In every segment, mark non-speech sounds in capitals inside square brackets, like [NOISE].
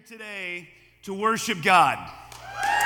here today to worship God.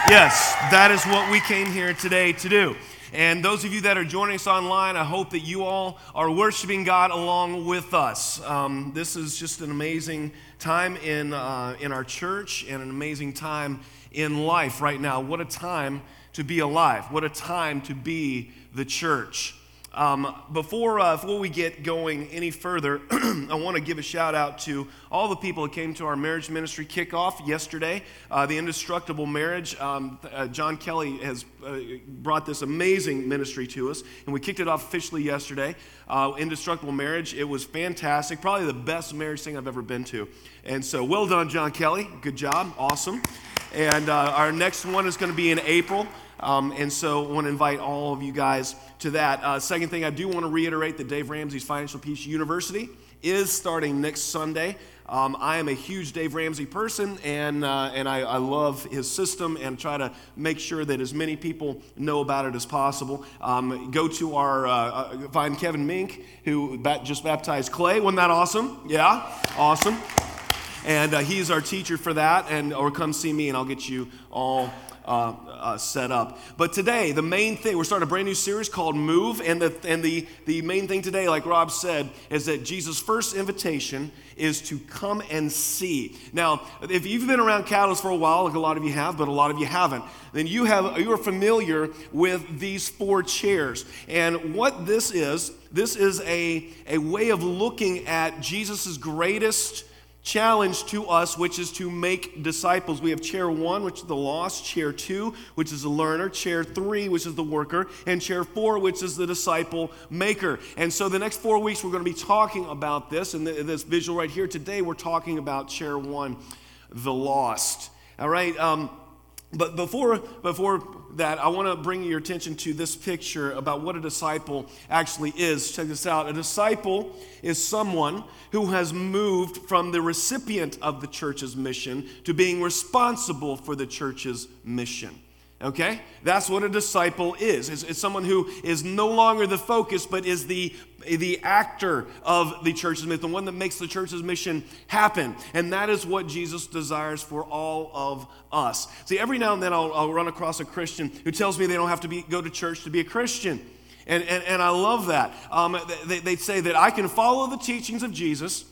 Yes, that is what we came here today to do. And those of you that are joining us online, I hope that you all are worshiping God along with us. Um, this is just an amazing time in, uh, in our church and an amazing time in life right now. What a time to be alive. What a time to be the church. Um, before, uh, before we get going any further, [CLEARS THROAT] I want to give a shout out to all the people that came to our marriage ministry kickoff yesterday, uh, the Indestructible Marriage. Um, uh, John Kelly has uh, brought this amazing ministry to us, and we kicked it off officially yesterday. Uh, Indestructible Marriage, it was fantastic, probably the best marriage thing I've ever been to. And so, well done, John Kelly. Good job, awesome. And uh, our next one is going to be in April. Um, and so I want to invite all of you guys to that. Uh, second thing, I do want to reiterate that Dave Ramsey's Financial Peace University is starting next Sunday. Um, I am a huge Dave Ramsey person, and, uh, and I, I, love his system and try to make sure that as many people know about it as possible. Um, go to our, uh, uh find Kevin Mink, who just baptized Clay. Wasn't that awesome? Yeah, awesome. And uh, he's our teacher for that, and or come see me, and I'll get you all uh, uh, set up. But today, the main thing, we're starting a brand new series called Move. And, the, and the, the main thing today, like Rob said, is that Jesus' first invitation is to come and see. Now, if you've been around Catalyst for a while, like a lot of you have, but a lot of you haven't, then you, have, you are familiar with these four chairs. And what this is, this is a, a way of looking at Jesus' greatest challenge to us, which is to make disciples. We have chair one, which is the lost, chair two, which is the learner, chair three, which is the worker, and chair four, which is the disciple maker. And so the next four weeks, we're going to be talking about this. And this visual right here today, we're talking about chair one, the lost. All right. Um, but before, before that, I want to bring your attention to this picture about what a disciple actually is. Check this out. A disciple is someone who has moved from the recipient of the church's mission to being responsible for the church's mission. Okay? That's what a disciple is. It's, it's, someone who is no longer the focus, but is the, the actor of the church's mission, the one that makes the church's mission happen. And that is what Jesus desires for all of us. See, every now and then I'll, I'll run across a Christian who tells me they don't have to be, go to church to be a Christian. And, and, and I love that. Um, they, they say that I can follow the teachings of Jesus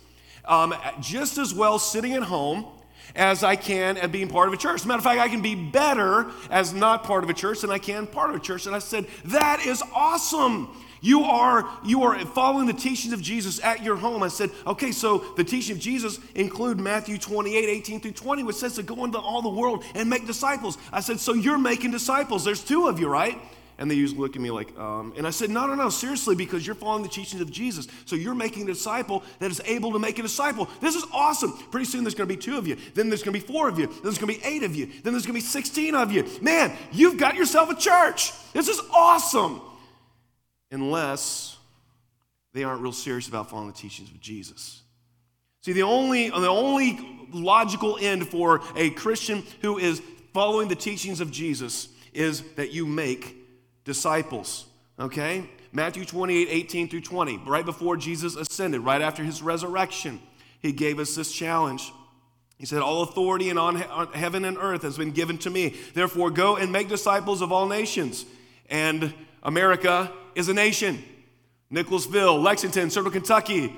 um, just as well sitting at home as I can at being part of a church. As a matter of fact, I can be better as not part of a church than I can part of a church. And I said, that is awesome. You are, you are following the teachings of Jesus at your home. I said, okay, so the teaching of Jesus include Matthew 28, 18 through 20, which says to go into all the world and make disciples. I said, so you're making disciples. There's two of you, right? And they usually look at me like, um, and I said, no, no, no, seriously, because you're following the teachings of Jesus. So you're making a disciple that is able to make a disciple. This is awesome. Pretty soon there's going to be two of you. Then there's going to be four of you. Then there's going to be eight of you. Then there's going to be 16 of you. Man, you've got yourself a church. This is awesome. Unless they aren't real serious about following the teachings of Jesus. See, the only, the only logical end for a Christian who is following the teachings of Jesus is that you make disciples. Okay? Matthew 28 18 through 20, right before Jesus ascended, right after his resurrection, he gave us this challenge. He said, All authority in on, heaven and earth has been given to me. Therefore, go and make disciples of all nations. And America is a nation. Nicholasville, Lexington, Central Kentucky,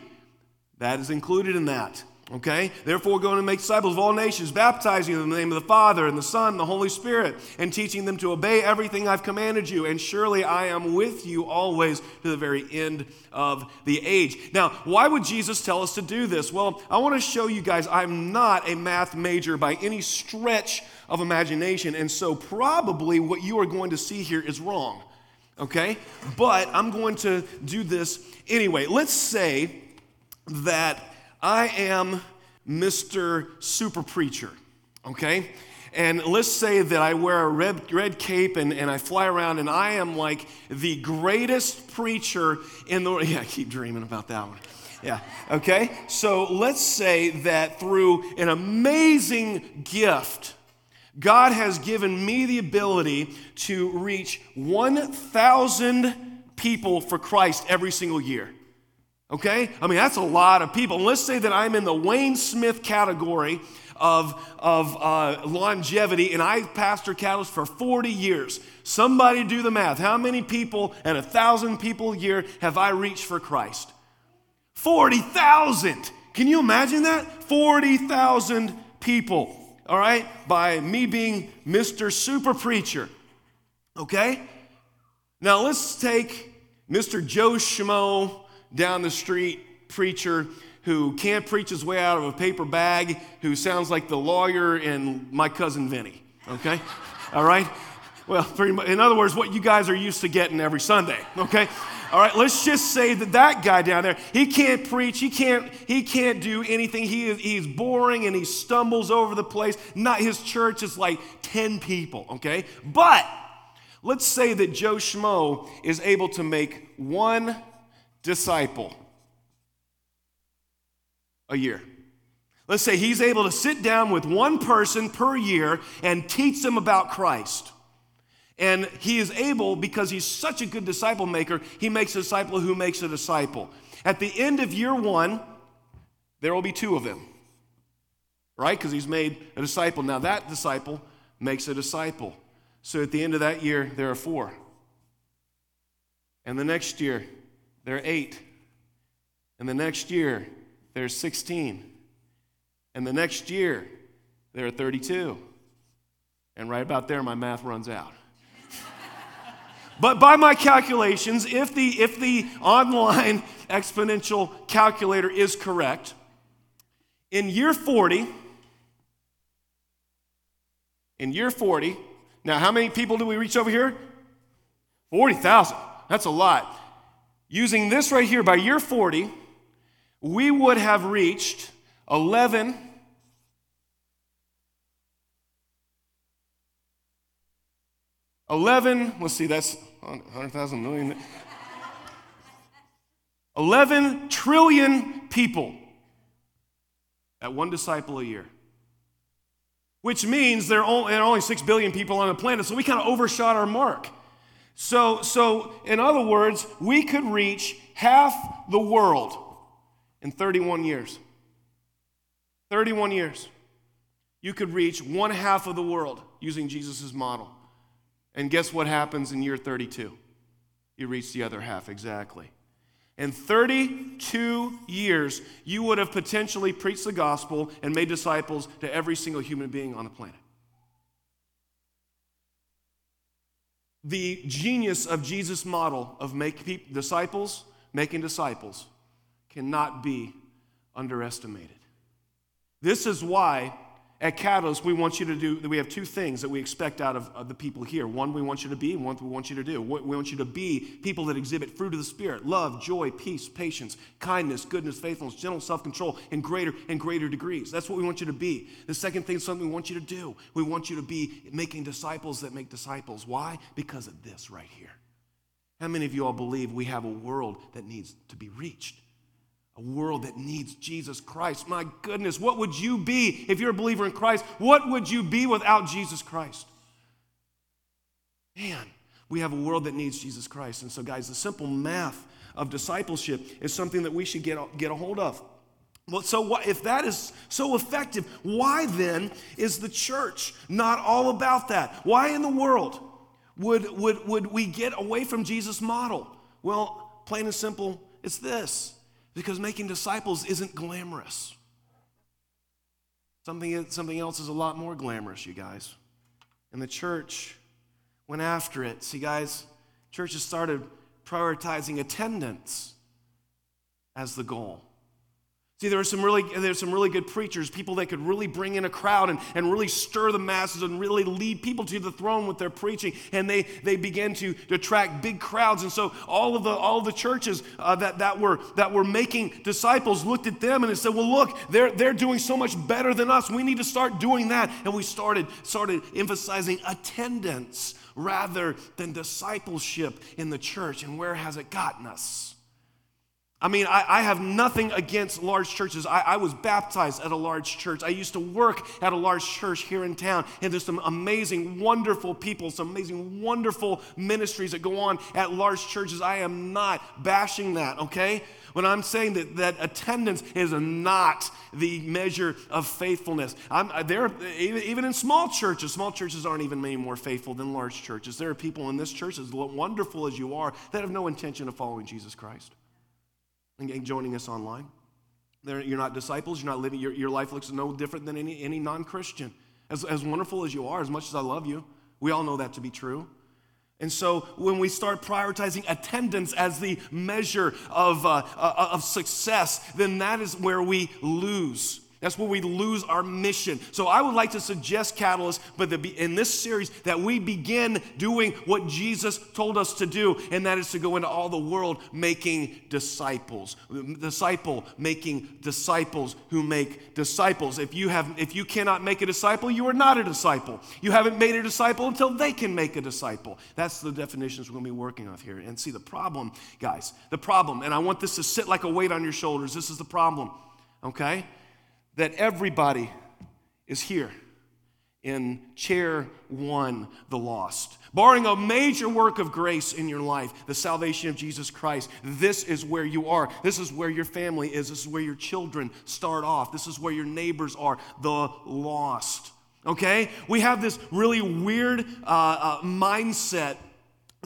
that is included in that. Okay? Therefore, going to make disciples of all nations, baptizing them in the name of the Father and the Son and the Holy Spirit, and teaching them to obey everything I've commanded you. And surely I am with you always to the very end of the age. Now, why would Jesus tell us to do this? Well, I want to show you guys I'm not a math major by any stretch of imagination. And so, probably what you are going to see here is wrong. Okay? But I'm going to do this anyway. Let's say that I am Mr. Super Preacher, okay? And let's say that I wear a red, red cape and, and I fly around and I am like the greatest preacher in the world. [LAUGHS] Yeah, I keep dreaming about that one. Yeah, okay? So let's say that through an amazing gift, God has given me the ability to reach 1,000 people for Christ every single year. Okay? I mean, that's a lot of people. And let's say that I'm in the Wayne Smith category of, of uh, longevity, and I pastored Catalyst for 40 years. Somebody do the math. How many people and a thousand people a year have I reached for Christ? 40,000. Can you imagine that? 40,000 people, all right, by me being Mr. Super Preacher. Okay? Now let's take Mr. Joe Schmo down the street preacher who can't preach his way out of a paper bag, who sounds like the lawyer in My Cousin Vinny. Okay? All right? Well, in other words, what you guys are used to getting every Sunday. Okay? All right, let's just say that that guy down there, he can't preach, he can't, he can't do anything. He is, he's boring and he stumbles over the place. Not his church is like 10 people, okay? But let's say that Joe Schmo is able to make one disciple a year. Let's say he's able to sit down with one person per year and teach them about Christ. And he is able, because he's such a good disciple maker, he makes a disciple who makes a disciple. At the end of year one, there will be two of them, right? Because he's made a disciple. Now that disciple makes a disciple. So at the end of that year, there are four. And the next year, there are eight. And the next year, there's 16. And the next year, there are 32. And right about there, my math runs out. But by my calculations, if the, if the online [LAUGHS] exponential calculator is correct, in year 40, in year 40, now how many people do we reach over here? 40,000. That's a lot. Using this right here, by year 40, we would have reached 11 11 let's see that's 100000 million 11 trillion people at one disciple a year which means there are only 6 billion people on the planet so we kind of overshot our mark so so in other words we could reach half the world in 31 years. 31 years. You could reach one half of the world using Jesus' model. And guess what happens in year 32? You reach the other half, exactly. In 32 years, you would have potentially preached the gospel and made disciples to every single human being on the planet. The genius of Jesus' model of make disciples, making disciples, cannot be underestimated. This is why at Catalyst we want you to do, we have two things that we expect out of, of, the people here. One we want you to be, and one we want you to do. We want you to be people that exhibit fruit of the Spirit love, joy, peace, patience, kindness, goodness, faithfulness, gentle self control in greater and greater degrees. That's what we want you to be. The second thing is something we want you to do. We want you to be making disciples that make disciples. Why? Because of this right here. How many of you all believe we have a world that needs to be reached? A world that needs Jesus Christ. My goodness, what would you be if you're a believer in Christ? What would you be without Jesus Christ? Man, we have a world that needs Jesus Christ. And so, guys, the simple math of discipleship is something that we should get, get a hold of. Well, so what, if that is so effective, why then is the church not all about that? Why in the world would, would, would we get away from Jesus' model? Well, plain and simple, it's this because making disciples isn't glamorous. Something, something else is a lot more glamorous, you guys. And the church went after it. See, guys, churches started prioritizing attendance as the goal. See, there are some really, there's some really good preachers, people that could really bring in a crowd and, and really stir the masses and really lead people to the throne with their preaching. And they, they began to, to attract big crowds. And so all of the, all of the churches uh, that, that, were, that were making disciples looked at them and said, well, look, they're, they're doing so much better than us. We need to start doing that. And we started, started emphasizing attendance rather than discipleship in the church. And where has it gotten us? I mean, I, I, have nothing against large churches. I, I, was baptized at a large church. I used to work at a large church here in town. And there's some amazing, wonderful people, some amazing, wonderful ministries that go on at large churches. I am not bashing that, okay? When I'm saying that, that attendance is not the measure of faithfulness, I'm, uh, there, even, in small churches, small churches aren't even any more faithful than large churches. There are people in this church, as wonderful as you are, that have no intention of following Jesus Christ and joining us online. They're, you're not disciples, you're not living, your, your life looks no different than any, any non Christian. As, as wonderful as you are, as much as I love you, we all know that to be true. And so when we start prioritizing attendance as the measure of, uh, uh, of success, then that is where we lose. That's where we lose our mission. So I would like to suggest, Catalyst, but in this series, that we begin doing what Jesus told us to do, and that is to go into all the world making disciples. Disciple making disciples who make disciples. If you have, if you cannot make a disciple, you are not a disciple. You haven't made a disciple until they can make a disciple. That's the definitions we're going to be working on here. And see the problem, guys, the problem, and I want this to sit like a weight on your shoulders. This is the problem. Okay that everybody is here in chair one, the lost. Barring a major work of grace in your life, the salvation of Jesus Christ, this is where you are. This is where your family is. This is where your children start off. This is where your neighbors are, the lost. Okay? We have this really weird uh, uh, mindset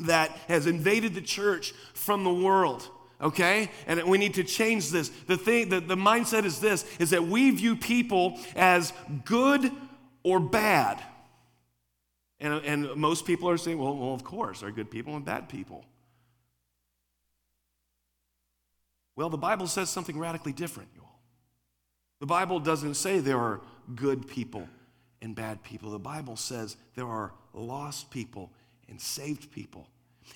that has invaded the church from the world okay? And we need to change this. The thing the, the mindset is this is that we view people as good or bad. And, and most people are saying well, well of course there are good people and bad people. Well the bible says something radically different you all the bible doesn't say there are good people and bad people. The bible says there are lost people and saved people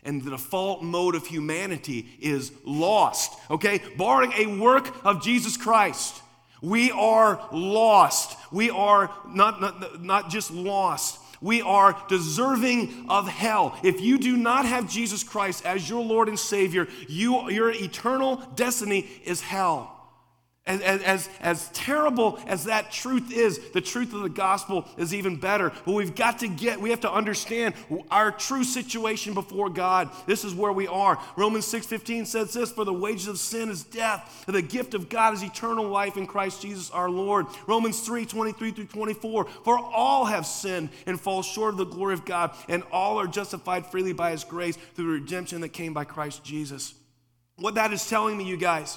and the default mode of humanity is lost. Okay? Barring a work of Jesus Christ, we are lost. We are not, not, not just lost, we are deserving of hell. If you do not have Jesus Christ as your Lord and Savior, you, your eternal destiny is hell. As, as, as, terrible as that truth is, the truth of the gospel is even better. But we've got to get, we have to understand our true situation before God. This is where we are. Romans 6.15 says this, for the wages of sin is death. And the gift of God is eternal life in Christ Jesus our Lord. Romans 3, 23 through 24, for all have sinned and fall short of the glory of God, and all are justified freely by his grace through the redemption that came by Christ Jesus. What that is telling me, you guys,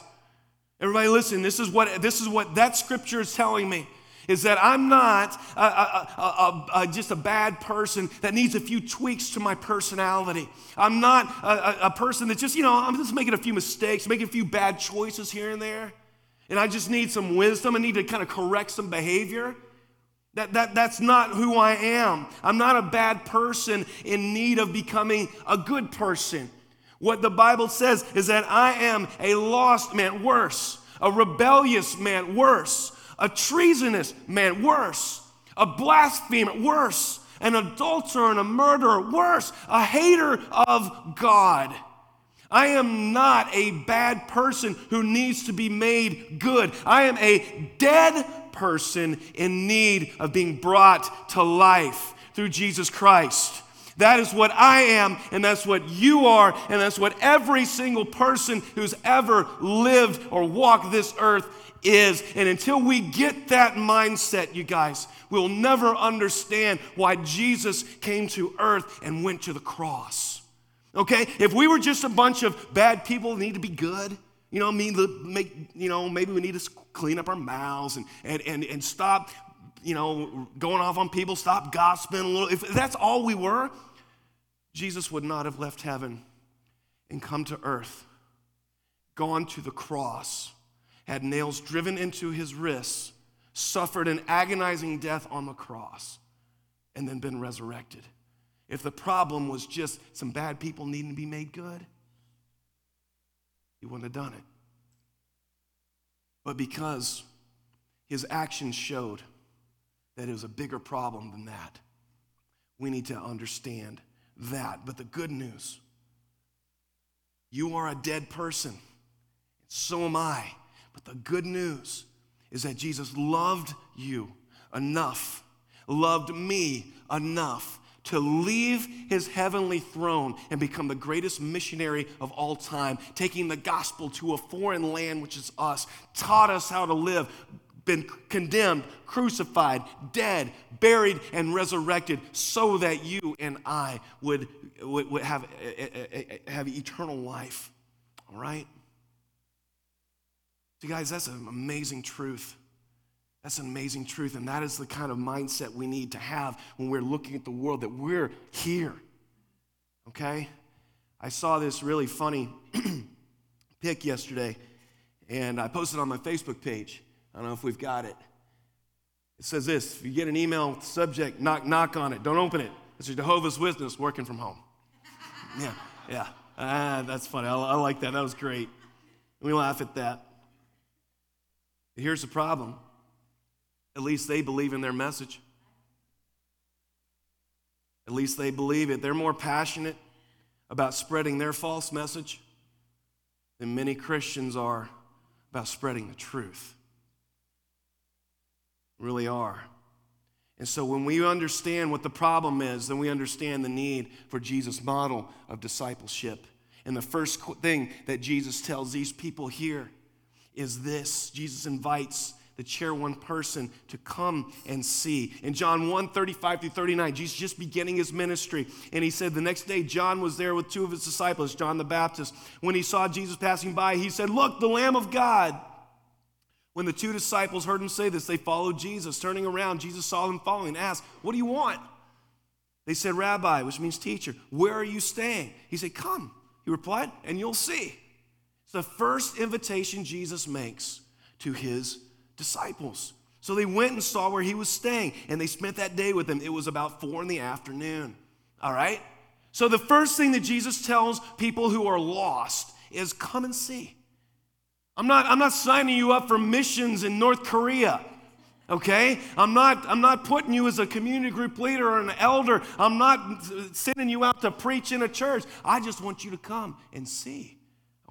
Everybody listen, this is what, this is what that scripture is telling me is that I'm not a, a, a, just a bad person that needs a few tweaks to my personality. I'm not a, person that just, you know, I'm just making a few mistakes, making a few bad choices here and there. And I just need some wisdom. I need to kind of correct some behavior. That, that, that's not who I am. I'm not a bad person in need of becoming a good person. What the Bible says is that I am a lost man, worse, a rebellious man, worse, a treasonous man, worse, a blasphemer, worse, an adulterer and a murderer, worse, a hater of God. I am not a bad person who needs to be made good. I am a dead person in need of being brought to life through Jesus Christ. That is what I am, and that's what you are, and that's what every single person who's ever lived or walked this earth is. And until we get that mindset, you guys, we'll never understand why Jesus came to earth and went to the cross. Okay? If we were just a bunch of bad people who need to be good, you know, I mean, make, you know, maybe we need to clean up our mouths and, and, and, and stop, you know, going off on people, stop gossiping a little. If that's all we were, Jesus would not have left heaven and come to earth, gone to the cross, had nails driven into his wrists, suffered an agonizing death on the cross, and then been resurrected. If the problem was just some bad people needing to be made good, he wouldn't have done it. But because his actions showed that was a bigger problem than that, we need to understand that. But the good news you are a dead person, so am I. But the good news is that Jesus loved you enough, loved me enough to leave his heavenly throne and become the greatest missionary of all time, taking the gospel to a foreign land, which is us, taught us how to live, been condemned, crucified, dead, buried, and resurrected so that you and I would, would, would have, eh, eh, eh, have eternal life. All right? See, guys, that's an amazing truth. That's an amazing truth. And that is the kind of mindset we need to have when we're looking at the world that we're here. Okay? I saw this really funny [CLEARS THROAT] pic yesterday, and I posted on my Facebook page. I don't know if we've got it. It says this if you get an email with the subject, knock, knock on it. Don't open it. It's a Jehovah's Witness working from home. [LAUGHS] yeah, yeah. Ah, that's funny. I, I like that. That was great. We laugh at that. Here's the problem at least they believe in their message. At least they believe it. They're more passionate about spreading their false message than many Christians are about spreading the truth. Really are. And so when we understand what the problem is, then we understand the need for Jesus' model of discipleship. And the first thing that Jesus tells these people here is this Jesus invites the chair one person to come and see. In John 1 35 through 39, Jesus just beginning his ministry. And he said the next day, John was there with two of his disciples, John the Baptist. When he saw Jesus passing by, he said, Look, the Lamb of God. When the two disciples heard him say this, they followed Jesus. Turning around, Jesus saw them following and asked, What do you want? They said, Rabbi, which means teacher, where are you staying? He said, Come. He replied, and you'll see. It's the first invitation Jesus makes to his disciples. So they went and saw where he was staying, and they spent that day with him. It was about four in the afternoon. All right? So the first thing that Jesus tells people who are lost is come and see. I'm not, I'm not signing you up for missions in North Korea. Okay? I'm not, I'm not putting you as a community group leader or an elder. I'm not sending you out to preach in a church. I just want you to come and see.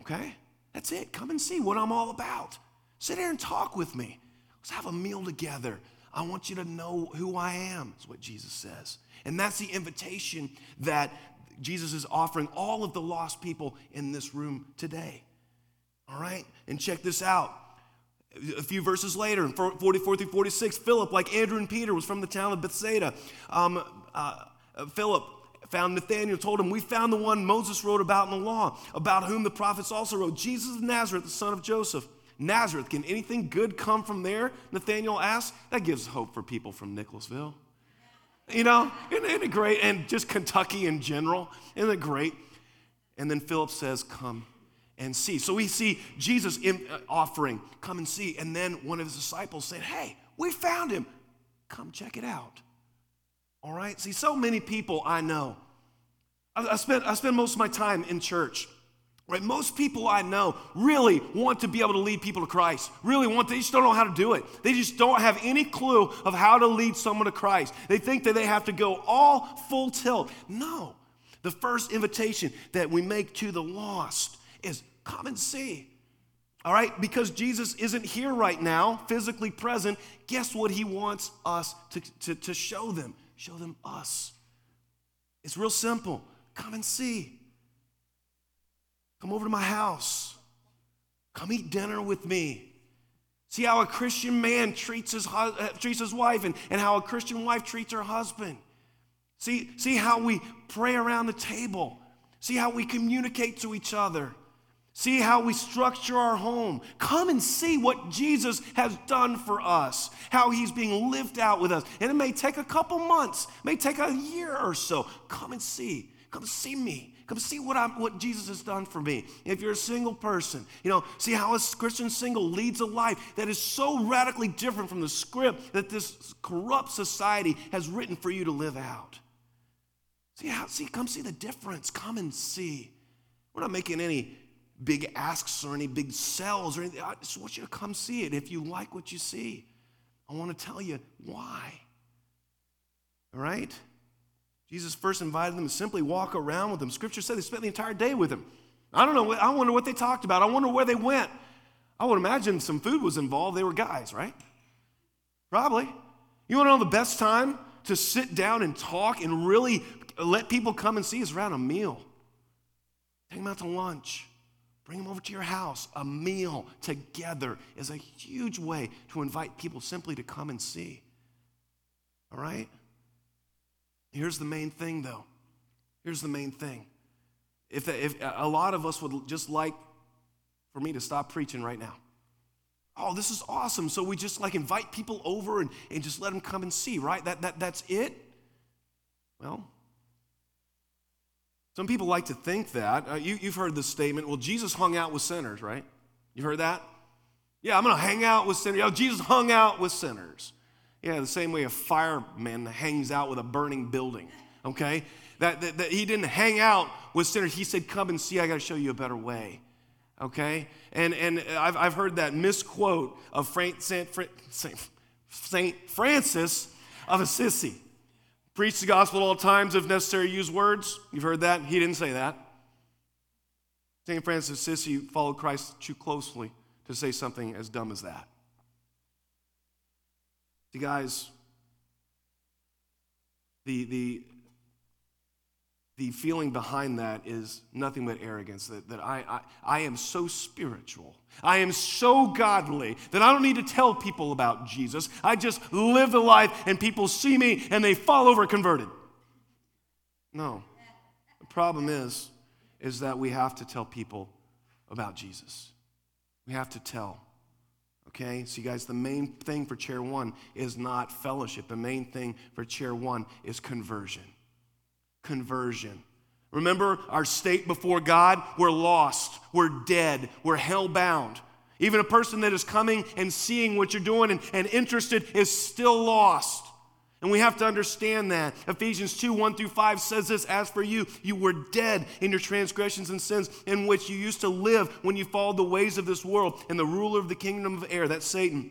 Okay? That's it. Come and see what I'm all about. Sit here and talk with me. Let's have a meal together. I want you to know who I am, is what Jesus says. And that's the invitation that Jesus is offering all of the lost people in this room today. All right? And check this out. A few verses later, in 44 through 46, Philip, like Andrew and Peter, was from the town of Bethsaida. Um, uh, Philip found Nathanael, told him, We found the one Moses wrote about in the law, about whom the prophets also wrote, Jesus of Nazareth, the son of Joseph. Nazareth, can anything good come from there? Nathanael asked. That gives hope for people from Nicholasville. You know, isn't, isn't it great? And just Kentucky in general, isn't it great? And then Philip says, Come and see. So we see Jesus in, uh, offering, come and see. And then one of his disciples said, Hey, we found him. Come check it out. All right? See, so many people I know. I, I, spend, I spend most of my time in church. Right? Most people I know really want to be able to lead people to Christ. Really want, they just don't know how to do it. They just don't have any clue of how to lead someone to Christ. They think that they have to go all full tilt. No. The first invitation that we make to the lost is come and see. All right? Because Jesus isn't here right now, physically present, guess what he wants us to, to, to show them? Show them us. It's real simple. Come and see. Come over to my house. Come eat dinner with me. See how a Christian man treats his, uh, treats his wife and, and how a Christian wife treats her husband. See, see how we pray around the table. See how we communicate to each other. See how we structure our home. Come and see what Jesus has done for us, how he's being lived out with us. And it may take a couple months, may take a year or so. Come and see. Come see me. Come see what, I'm, what Jesus has done for me. If you're a single person, you know, see how a Christian single leads a life that is so radically different from the script that this corrupt society has written for you to live out. See how, see, come see the difference. Come and see. We're not making any big asks or any big sells or anything. I just want you to come see it. If you like what you see, I want to tell you why. All right? Jesus first invited them to simply walk around with him. Scripture said they spent the entire day with him. I don't know. I wonder what they talked about. I wonder where they went. I would imagine some food was involved. They were guys, right? Probably. You want to know the best time to sit down and talk and really let people come and see us around a meal. Take them out to lunch. Bring them over to your house. A meal together is a huge way to invite people simply to come and see. All right? Here's the main thing, though. Here's the main thing. If, if a lot of us would just like for me to stop preaching right now. Oh, this is awesome. So we just like invite people over and, and just let them come and see, right? That, that, that's it? Well, some people like to think that. Uh, you, you've heard this statement well, Jesus hung out with sinners, right? You've heard that? Yeah, I'm going to hang out with sinners. Oh, Jesus hung out with sinners. Yeah, the same way a fireman hangs out with a burning building, okay? That, that, that he didn't hang out with sinners. He said, Come and see, I got to show you a better way, okay? And, and I've, I've heard that misquote of Saint, Saint Francis of Assisi. Preach the gospel at all times, if necessary, use words. You've heard that. He didn't say that. St. Francis of followed Christ too closely to say something as dumb as that. See, guys, the, the the feeling behind that is nothing but arrogance that, that I, I, I am so spiritual. I am so godly that I don't need to tell people about Jesus. I just live the life and people see me and they fall over converted. No. The problem is, is that we have to tell people about Jesus. We have to tell. Okay, so you guys, the main thing for chair one is not fellowship. The main thing for chair one is conversion conversion. Remember our state before God? We're lost, we're dead, we're hell bound. Even a person that is coming and seeing what you're doing and, and interested is still lost. And we have to understand that. Ephesians 2 1 through 5 says this As for you, you were dead in your transgressions and sins in which you used to live when you followed the ways of this world and the ruler of the kingdom of air, that's Satan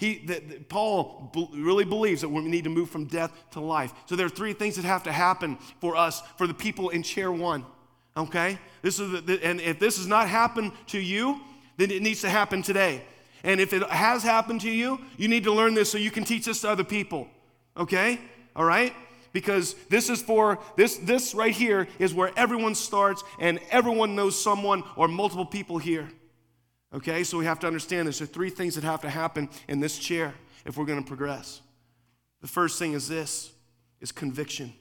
he, that, Paul really believes that we need to move from death to life. So there are three things that have to happen for us, for the people in chair one. Okay? This is the, and if this has not happened to you, then it needs to happen today. And if it has happened to you, you need to learn this so you can teach this to other people. Okay? All right? Because this is for this this right here is where everyone starts and everyone knows someone or multiple people here. Okay, so we have to understand this. There are three things that have to happen in this chair if we're going to progress. The first thing is this is conviction.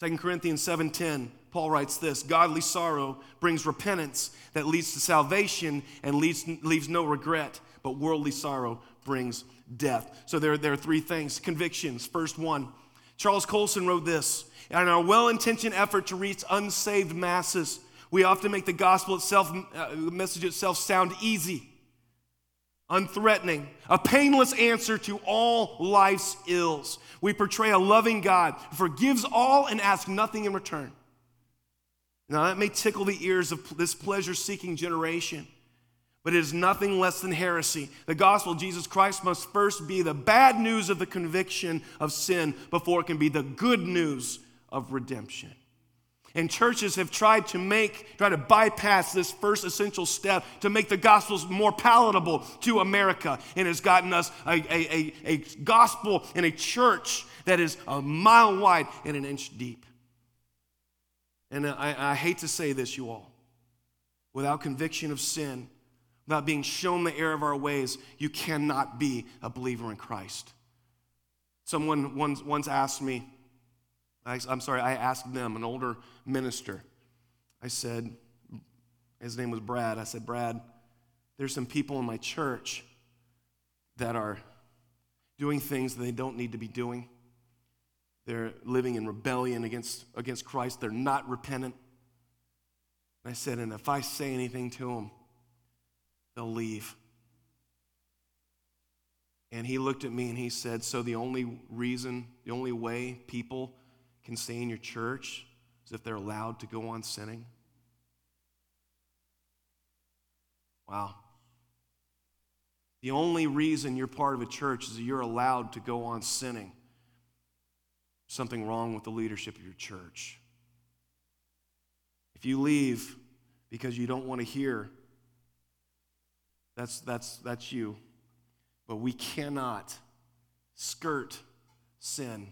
2 Corinthians 7:10, Paul writes this: Godly sorrow brings repentance that leads to salvation and leaves, leaves no regret, but worldly sorrow brings death. So there, there are three things. Convictions. First one, Charles Colson wrote this: in our well-intentioned effort to reach unsaved masses, we often make the gospel itself, uh, message itself, sound easy, unthreatening, a painless answer to all life's ills. We portray a loving God who forgives all and asks nothing in return. Now, that may tickle the ears of this pleasure seeking generation, but it is nothing less than heresy. The gospel of Jesus Christ must first be the bad news of the conviction of sin before it can be the good news of redemption. And churches have tried to make, try to bypass this first essential step to make the gospels more palatable to America. And has gotten us a, a, a, a gospel and a church that is a mile wide and an inch deep. And I, I hate to say this, you all. Without conviction of sin, without being shown the error of our ways, you cannot be a believer in Christ. Someone once, once asked me, I, am sorry, I asked them, an older minister, I said, his name was Brad. I said, Brad, there's some people in my church that are doing things that they don't need to be doing. They're living in rebellion against, against Christ. They're not repentant. I said, and if I say anything to them, they'll leave. And he looked at me and he said, So the only reason, the only way people can stay in your church is if they're allowed to go on sinning. Wow. The only reason you're part of a church is that you're allowed to go on sinning. Something wrong with the leadership of your church. If you leave because you don't want to hear, that's, that's, that's you. But we cannot skirt sin.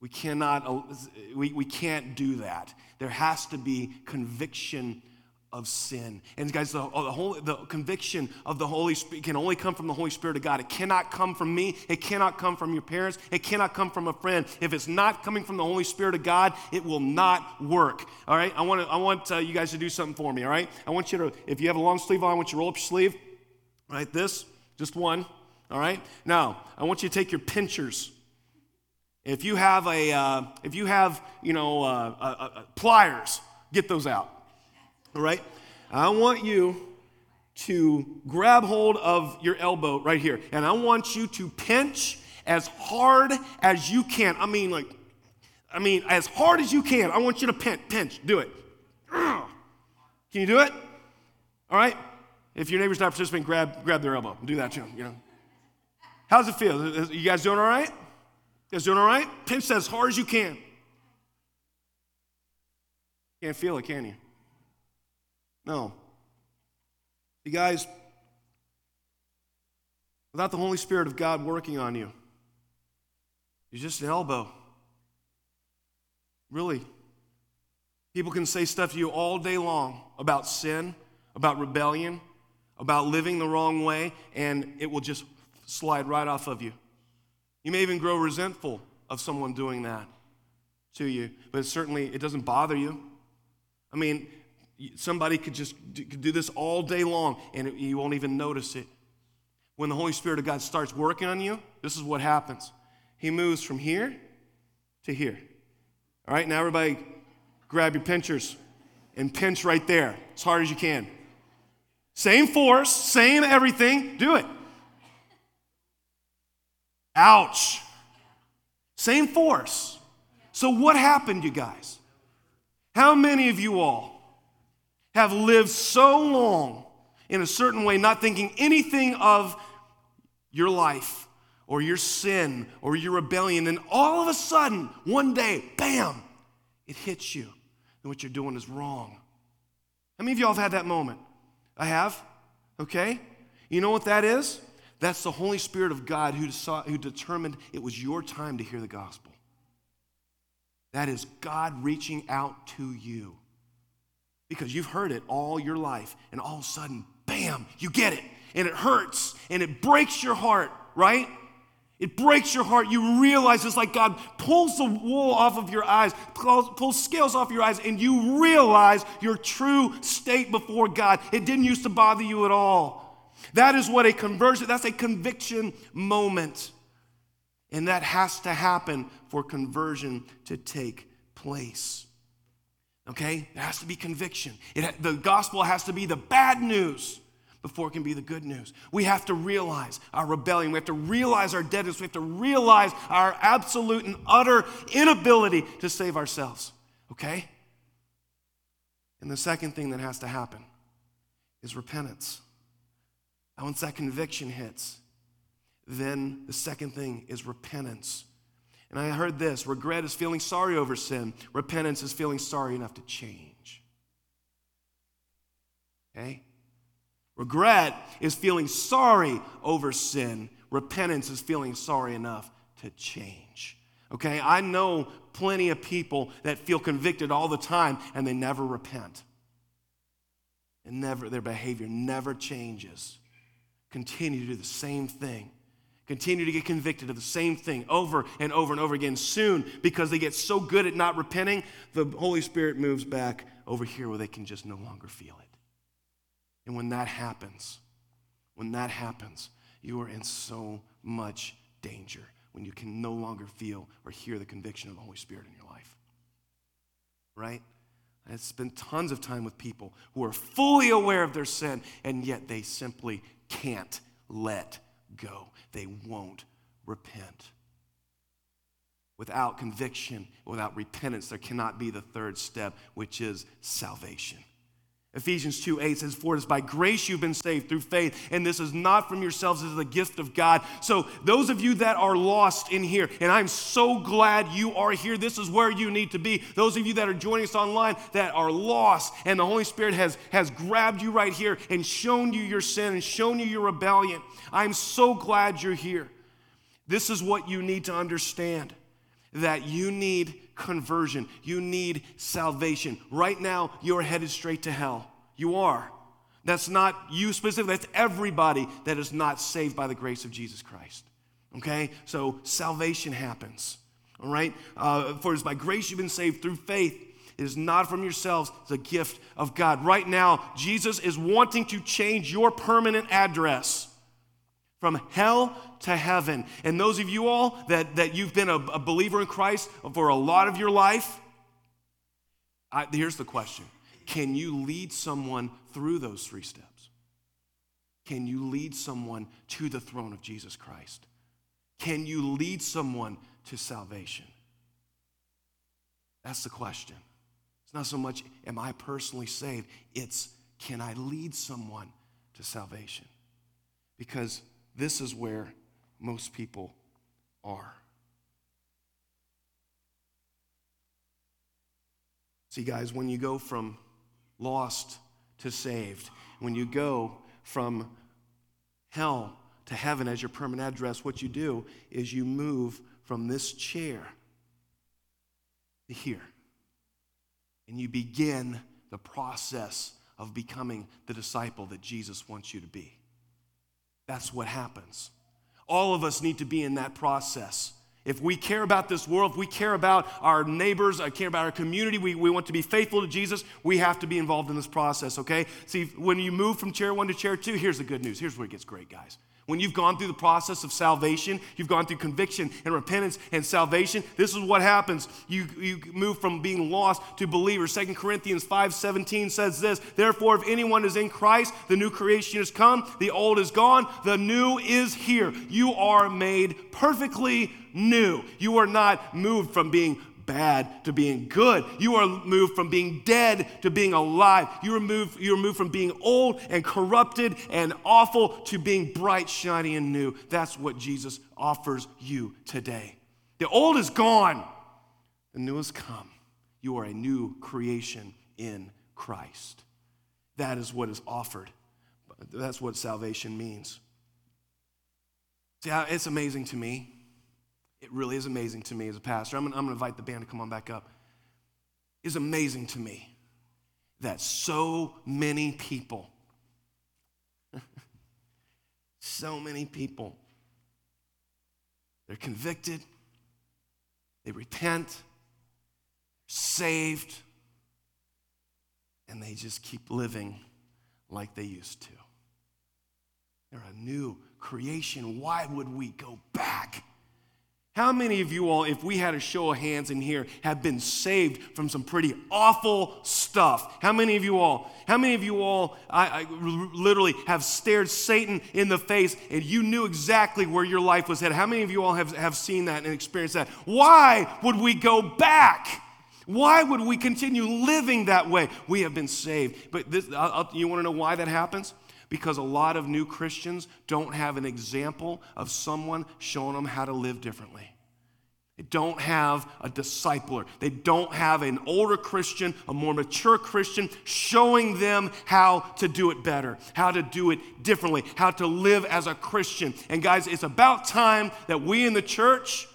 We cannot, uh, we, we can't do that. There has to be conviction of sin. And guys, the, the, whole, the conviction of the Holy Spirit can only come from the Holy Spirit of God. It cannot come from me. It cannot come from your parents. It cannot come from a friend. If it's not coming from the Holy Spirit of God, it will not work. All right? I want, to, I want uh, you guys to do something for me, all right? I want you to, if you have a long sleeve on, I want you to roll up your sleeve. Right, this, just one. All right? Now, I want you to take your pinchers. If you have a, uh, if you have, you know, uh, uh, uh pliers, get those out. All right? I want you to grab hold of your elbow right here, and I want you to pinch as hard as you can. I mean, like, I mean, as hard as you can. I want you to pinch, pinch, do it. Can you do it? All right? If your neighbor's not participating, grab, grab their elbow. Do that, know. You know. How's it feel? You guys doing all right? You guys doing all right? Pinch as hard as you can. Can't feel it, can you? No. You guys, without the Holy Spirit of God working on you, you're just an elbow. Really. People can say stuff to you all day long about sin, about rebellion, about living the wrong way, and it will just slide right off of you. You may even grow resentful of someone doing that to you, but certainly it doesn't bother you. I mean, Somebody could just do this all day long and you won't even notice it. When the Holy Spirit of God starts working on you, this is what happens. He moves from here to here. All right, now everybody grab your pinchers and pinch right there as hard as you can. Same force, same everything, do it. Ouch. Same force. So, what happened, you guys? How many of you all have lived so long in a certain way, not thinking anything of your life or your sin or your rebellion, and all of a sudden, one day, bam, it hits you, and what you're doing is wrong. How many of y'all have had that moment? I have. Okay? You know what that is? That's the Holy Spirit of God who, saw, who determined it was your time to hear the gospel. That is God reaching out to you because you've heard it all your life, and all of a sudden, bam, you get it, and it hurts, and it breaks your heart, right? It breaks your heart. You realize it's like God pulls the wool off of your eyes, pulls, pulls scales off your eyes, and you realize your true state before God. It didn't used to bother you at all. That is what a conversion, that's a conviction moment. And that has to happen for conversion to take place. Okay? It has to be conviction. It, the gospel has to be the bad news before it can be the good news. We have to realize our rebellion. We have to realize our deadness. We have to realize our absolute and utter inability to save ourselves. Okay? And the second thing that has to happen is repentance. And once that conviction hits, then the second thing is repentance. And I heard this regret is feeling sorry over sin, repentance is feeling sorry enough to change. Okay? Regret is feeling sorry over sin, repentance is feeling sorry enough to change. Okay? I know plenty of people that feel convicted all the time and they never repent. And never their behavior never changes. Continue to do the same thing continue to get convicted of the same thing over and over and over again. Soon, because they get so good at not repenting, the Holy Spirit moves back over here where they can just no longer feel it. And when that happens, when that happens, you are in so much danger when you can no longer feel or hear the conviction of the Holy Spirit in your life. Right? I spent tons of time with people who are fully aware of their sin, and yet they simply can't let go. They won't repent. Without conviction, without repentance, there cannot be the third step, which is salvation. Ephesians 2 8 says, For it is by grace you've been saved through faith, and this is not from yourselves, it is the gift of God. So, those of you that are lost in here, and I'm so glad you are here, this is where you need to be. Those of you that are joining us online that are lost, and the Holy Spirit has, has grabbed you right here and shown you your sin and shown you your rebellion, I'm so glad you're here. This is what you need to understand that you need conversion. You need salvation. Right now, you're headed straight to hell. You are. That's not you specifically, that's everybody that is not saved by the grace of Jesus Christ. Okay? So salvation happens. All right? Uh, for it is by grace you've been saved through faith. It is not from yourselves, it's a gift of God. Right now, Jesus is wanting to change your permanent address from hell to heaven. And those of you all that, that you've been a, a believer in Christ for a lot of your life, I, here's the question Can you lead someone through those three steps? Can you lead someone to the throne of Jesus Christ? Can you lead someone to salvation? That's the question. It's not so much, am I personally saved? It's, can I lead someone to salvation? Because this is where most people are. See, guys, when you go from lost to saved, when you go from hell to heaven as your permanent address, what you do is you move from this chair to here. And you begin the process of becoming the disciple that Jesus wants you to be. That's what happens. All of us need to be in that process. If we care about this world, if we care about our neighbors, I care about our community, we, we want to be faithful to Jesus, we have to be involved in this process, okay? See, when you move from chair one to chair two, here's the good news. Here's where it gets great, guys. When you've gone through the process of salvation, you've gone through conviction and repentance and salvation, this is what happens. You, you move from being lost to believer. 2 Corinthians 5:17 says this, therefore, if anyone is in Christ, the new creation has come, the old is gone, the new is here. You are made perfectly new. You are not moved from being bad to being good. You are moved from being dead to being alive. You are moved, you are moved from being old and corrupted and awful to being bright, shiny, and new. That's what Jesus offers you today. The old is gone, the new has come. You are a new creation in Christ. That is what is offered. That's what salvation means. See, it's amazing to me it really is amazing to me as a pastor. I'm, I'm going to invite the band to come on back up. It's amazing to me that so many people, [LAUGHS] so many people, they're convicted, they repent, saved, and they just keep living like they used to. They're a new creation. Why would we go back? How many of you all, if we had a show of hands in here, have been saved from some pretty awful stuff? How many of you all? How many of you all I, I literally have stared Satan in the face and you knew exactly where your life was headed? How many of you all have, have seen that and experienced that? Why would we go back? Why would we continue living that way? We have been saved. But this, I'll, you want to know why that happens? Because a lot of new Christians don't have an example of someone showing them how to live differently. They don't have a discipler. They don't have an older Christian, a more mature Christian, showing them how to do it better, how to do it differently, how to live as a Christian. And guys, it's about time that we in the church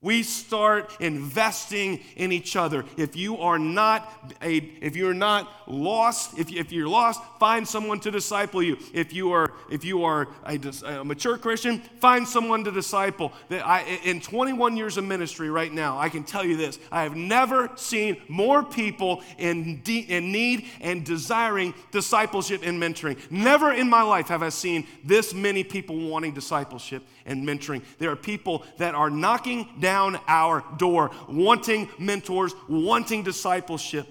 we start investing in each other. If you are not a, if you're not lost, if, you, if you're lost, find someone to disciple you. If you are, if you are a, a mature Christian, find someone to disciple. That I, in 21 years of ministry right now, I can tell you this: I have never seen more people in, de, in need and desiring discipleship and mentoring. Never in my life have I seen this many people wanting discipleship and mentoring. There are people that are knocking down our door, wanting mentors, wanting discipleship.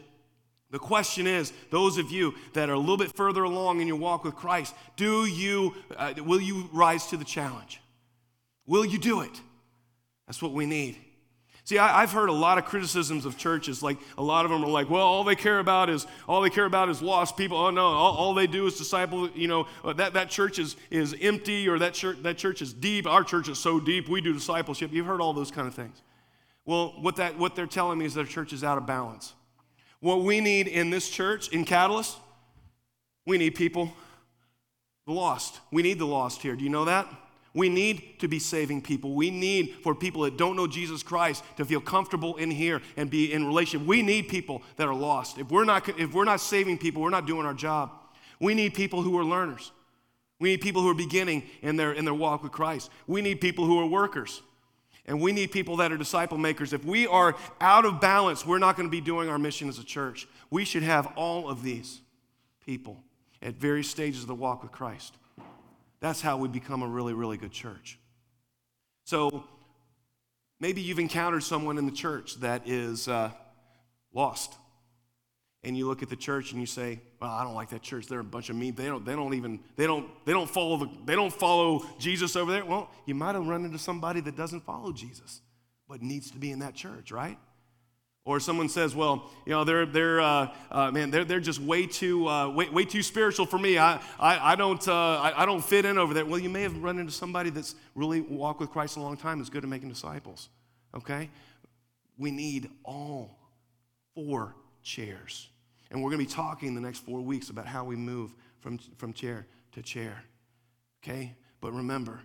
The question is, those of you that are a little bit further along in your walk with Christ, do you, uh, will you rise to the challenge? Will you do it? That's what we need. See, I, have heard a lot of criticisms of churches. Like a lot of them are like, well, all they care about is all they care about is lost people. Oh no, all, all they do is disciple. You know uh, that, that church is is empty or that church that church is deep. Our church is so deep. We do discipleship. You've heard all those kind of things. Well, what that what they're telling me is their church is out of balance. What we need in this church in Catalyst, we need people the lost. We need the lost here. Do you know that? We need to be saving people. We need for people that don't know Jesus Christ to feel comfortable in here and be in relationship. We need people that are lost. If we're not, if we're not saving people, we're not doing our job. We need people who are learners. We need people who are beginning in their, in their walk with Christ. We need people who are workers. And we need people that are disciple makers. If we are out of balance, we're not going to be doing our mission as a church. We should have all of these people at various stages of the walk with Christ. That's how we become a really, really good church. So maybe you've encountered someone in the church that is uh, lost. And you look at the church and you say, "Well, I don't like that church. They're a bunch of mean. They don't. They don't even. They don't. They don't follow the. They don't follow Jesus over there." Well, you might have run into somebody that doesn't follow Jesus, but needs to be in that church, right? Or someone says, well, you know, they're, they're, uh, uh, man, they're, they're just way too, uh, way, way too spiritual for me. I, I, I don't, uh, I, I, don't fit in over there. Well, you may have run into somebody that's really walked with Christ a long time, is good at making disciples, okay? We need all four chairs. And we're going to be talking the next four weeks about how we move from, from chair to chair, okay? But remember,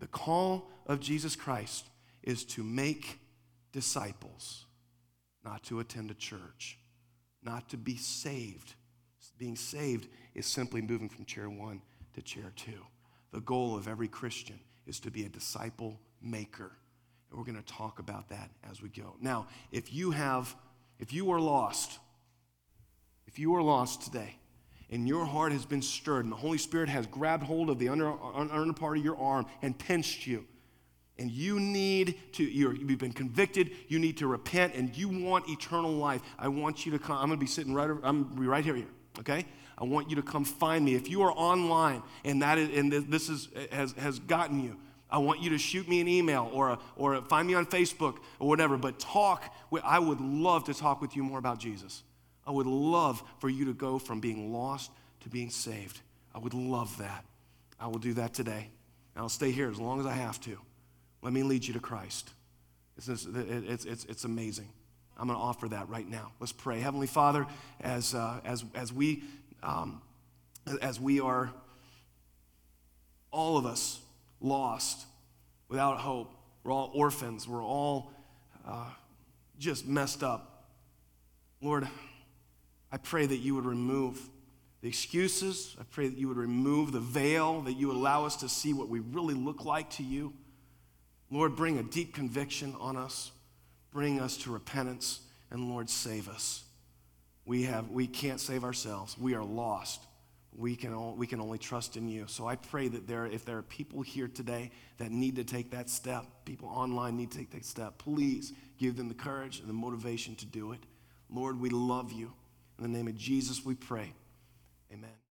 the call of Jesus Christ is to make disciples not to attend a church, not to be saved. Being saved is simply moving from chair one to chair two. The goal of every Christian is to be a disciple maker. And we're going to talk about that as we go. Now, if you have, if you are lost, if you are lost today, and your heart has been stirred, and the Holy Spirit has grabbed hold of the under, under part of your arm and pinched you, and you need to, you have been convicted, you need to repent, and you want eternal life, I want you to come. I'm going to be sitting right, I'm going to be right here, here, okay? I want you to come find me. If you are online and, that is, and this is, has, has gotten you, I want you to shoot me an email or, a, or a, find me on Facebook or whatever, but talk. I would love to talk with you more about Jesus. I would love for you to go from being lost to being saved. I would love that. I will do that today. I'll stay here as long as I have to. Let me lead you to Christ. It's, it's, it's, it's amazing. I'm going to offer that right now. Let's pray. Heavenly Father, as, uh, as, as, we, um, as we are, all of us, lost, without hope, we're all orphans, we're all uh, just messed up. Lord, I pray that you would remove the excuses. I pray that you would remove the veil, that you would allow us to see what we really look like to you. Lord, bring a deep conviction on us. Bring us to repentance. And Lord, save us. We, have, we can't save ourselves. We are lost. We can, we can only trust in you. So I pray that there, if there are people here today that need to take that step, people online need to take that step, please give them the courage and the motivation to do it. Lord, we love you. In the name of Jesus, we pray. Amen.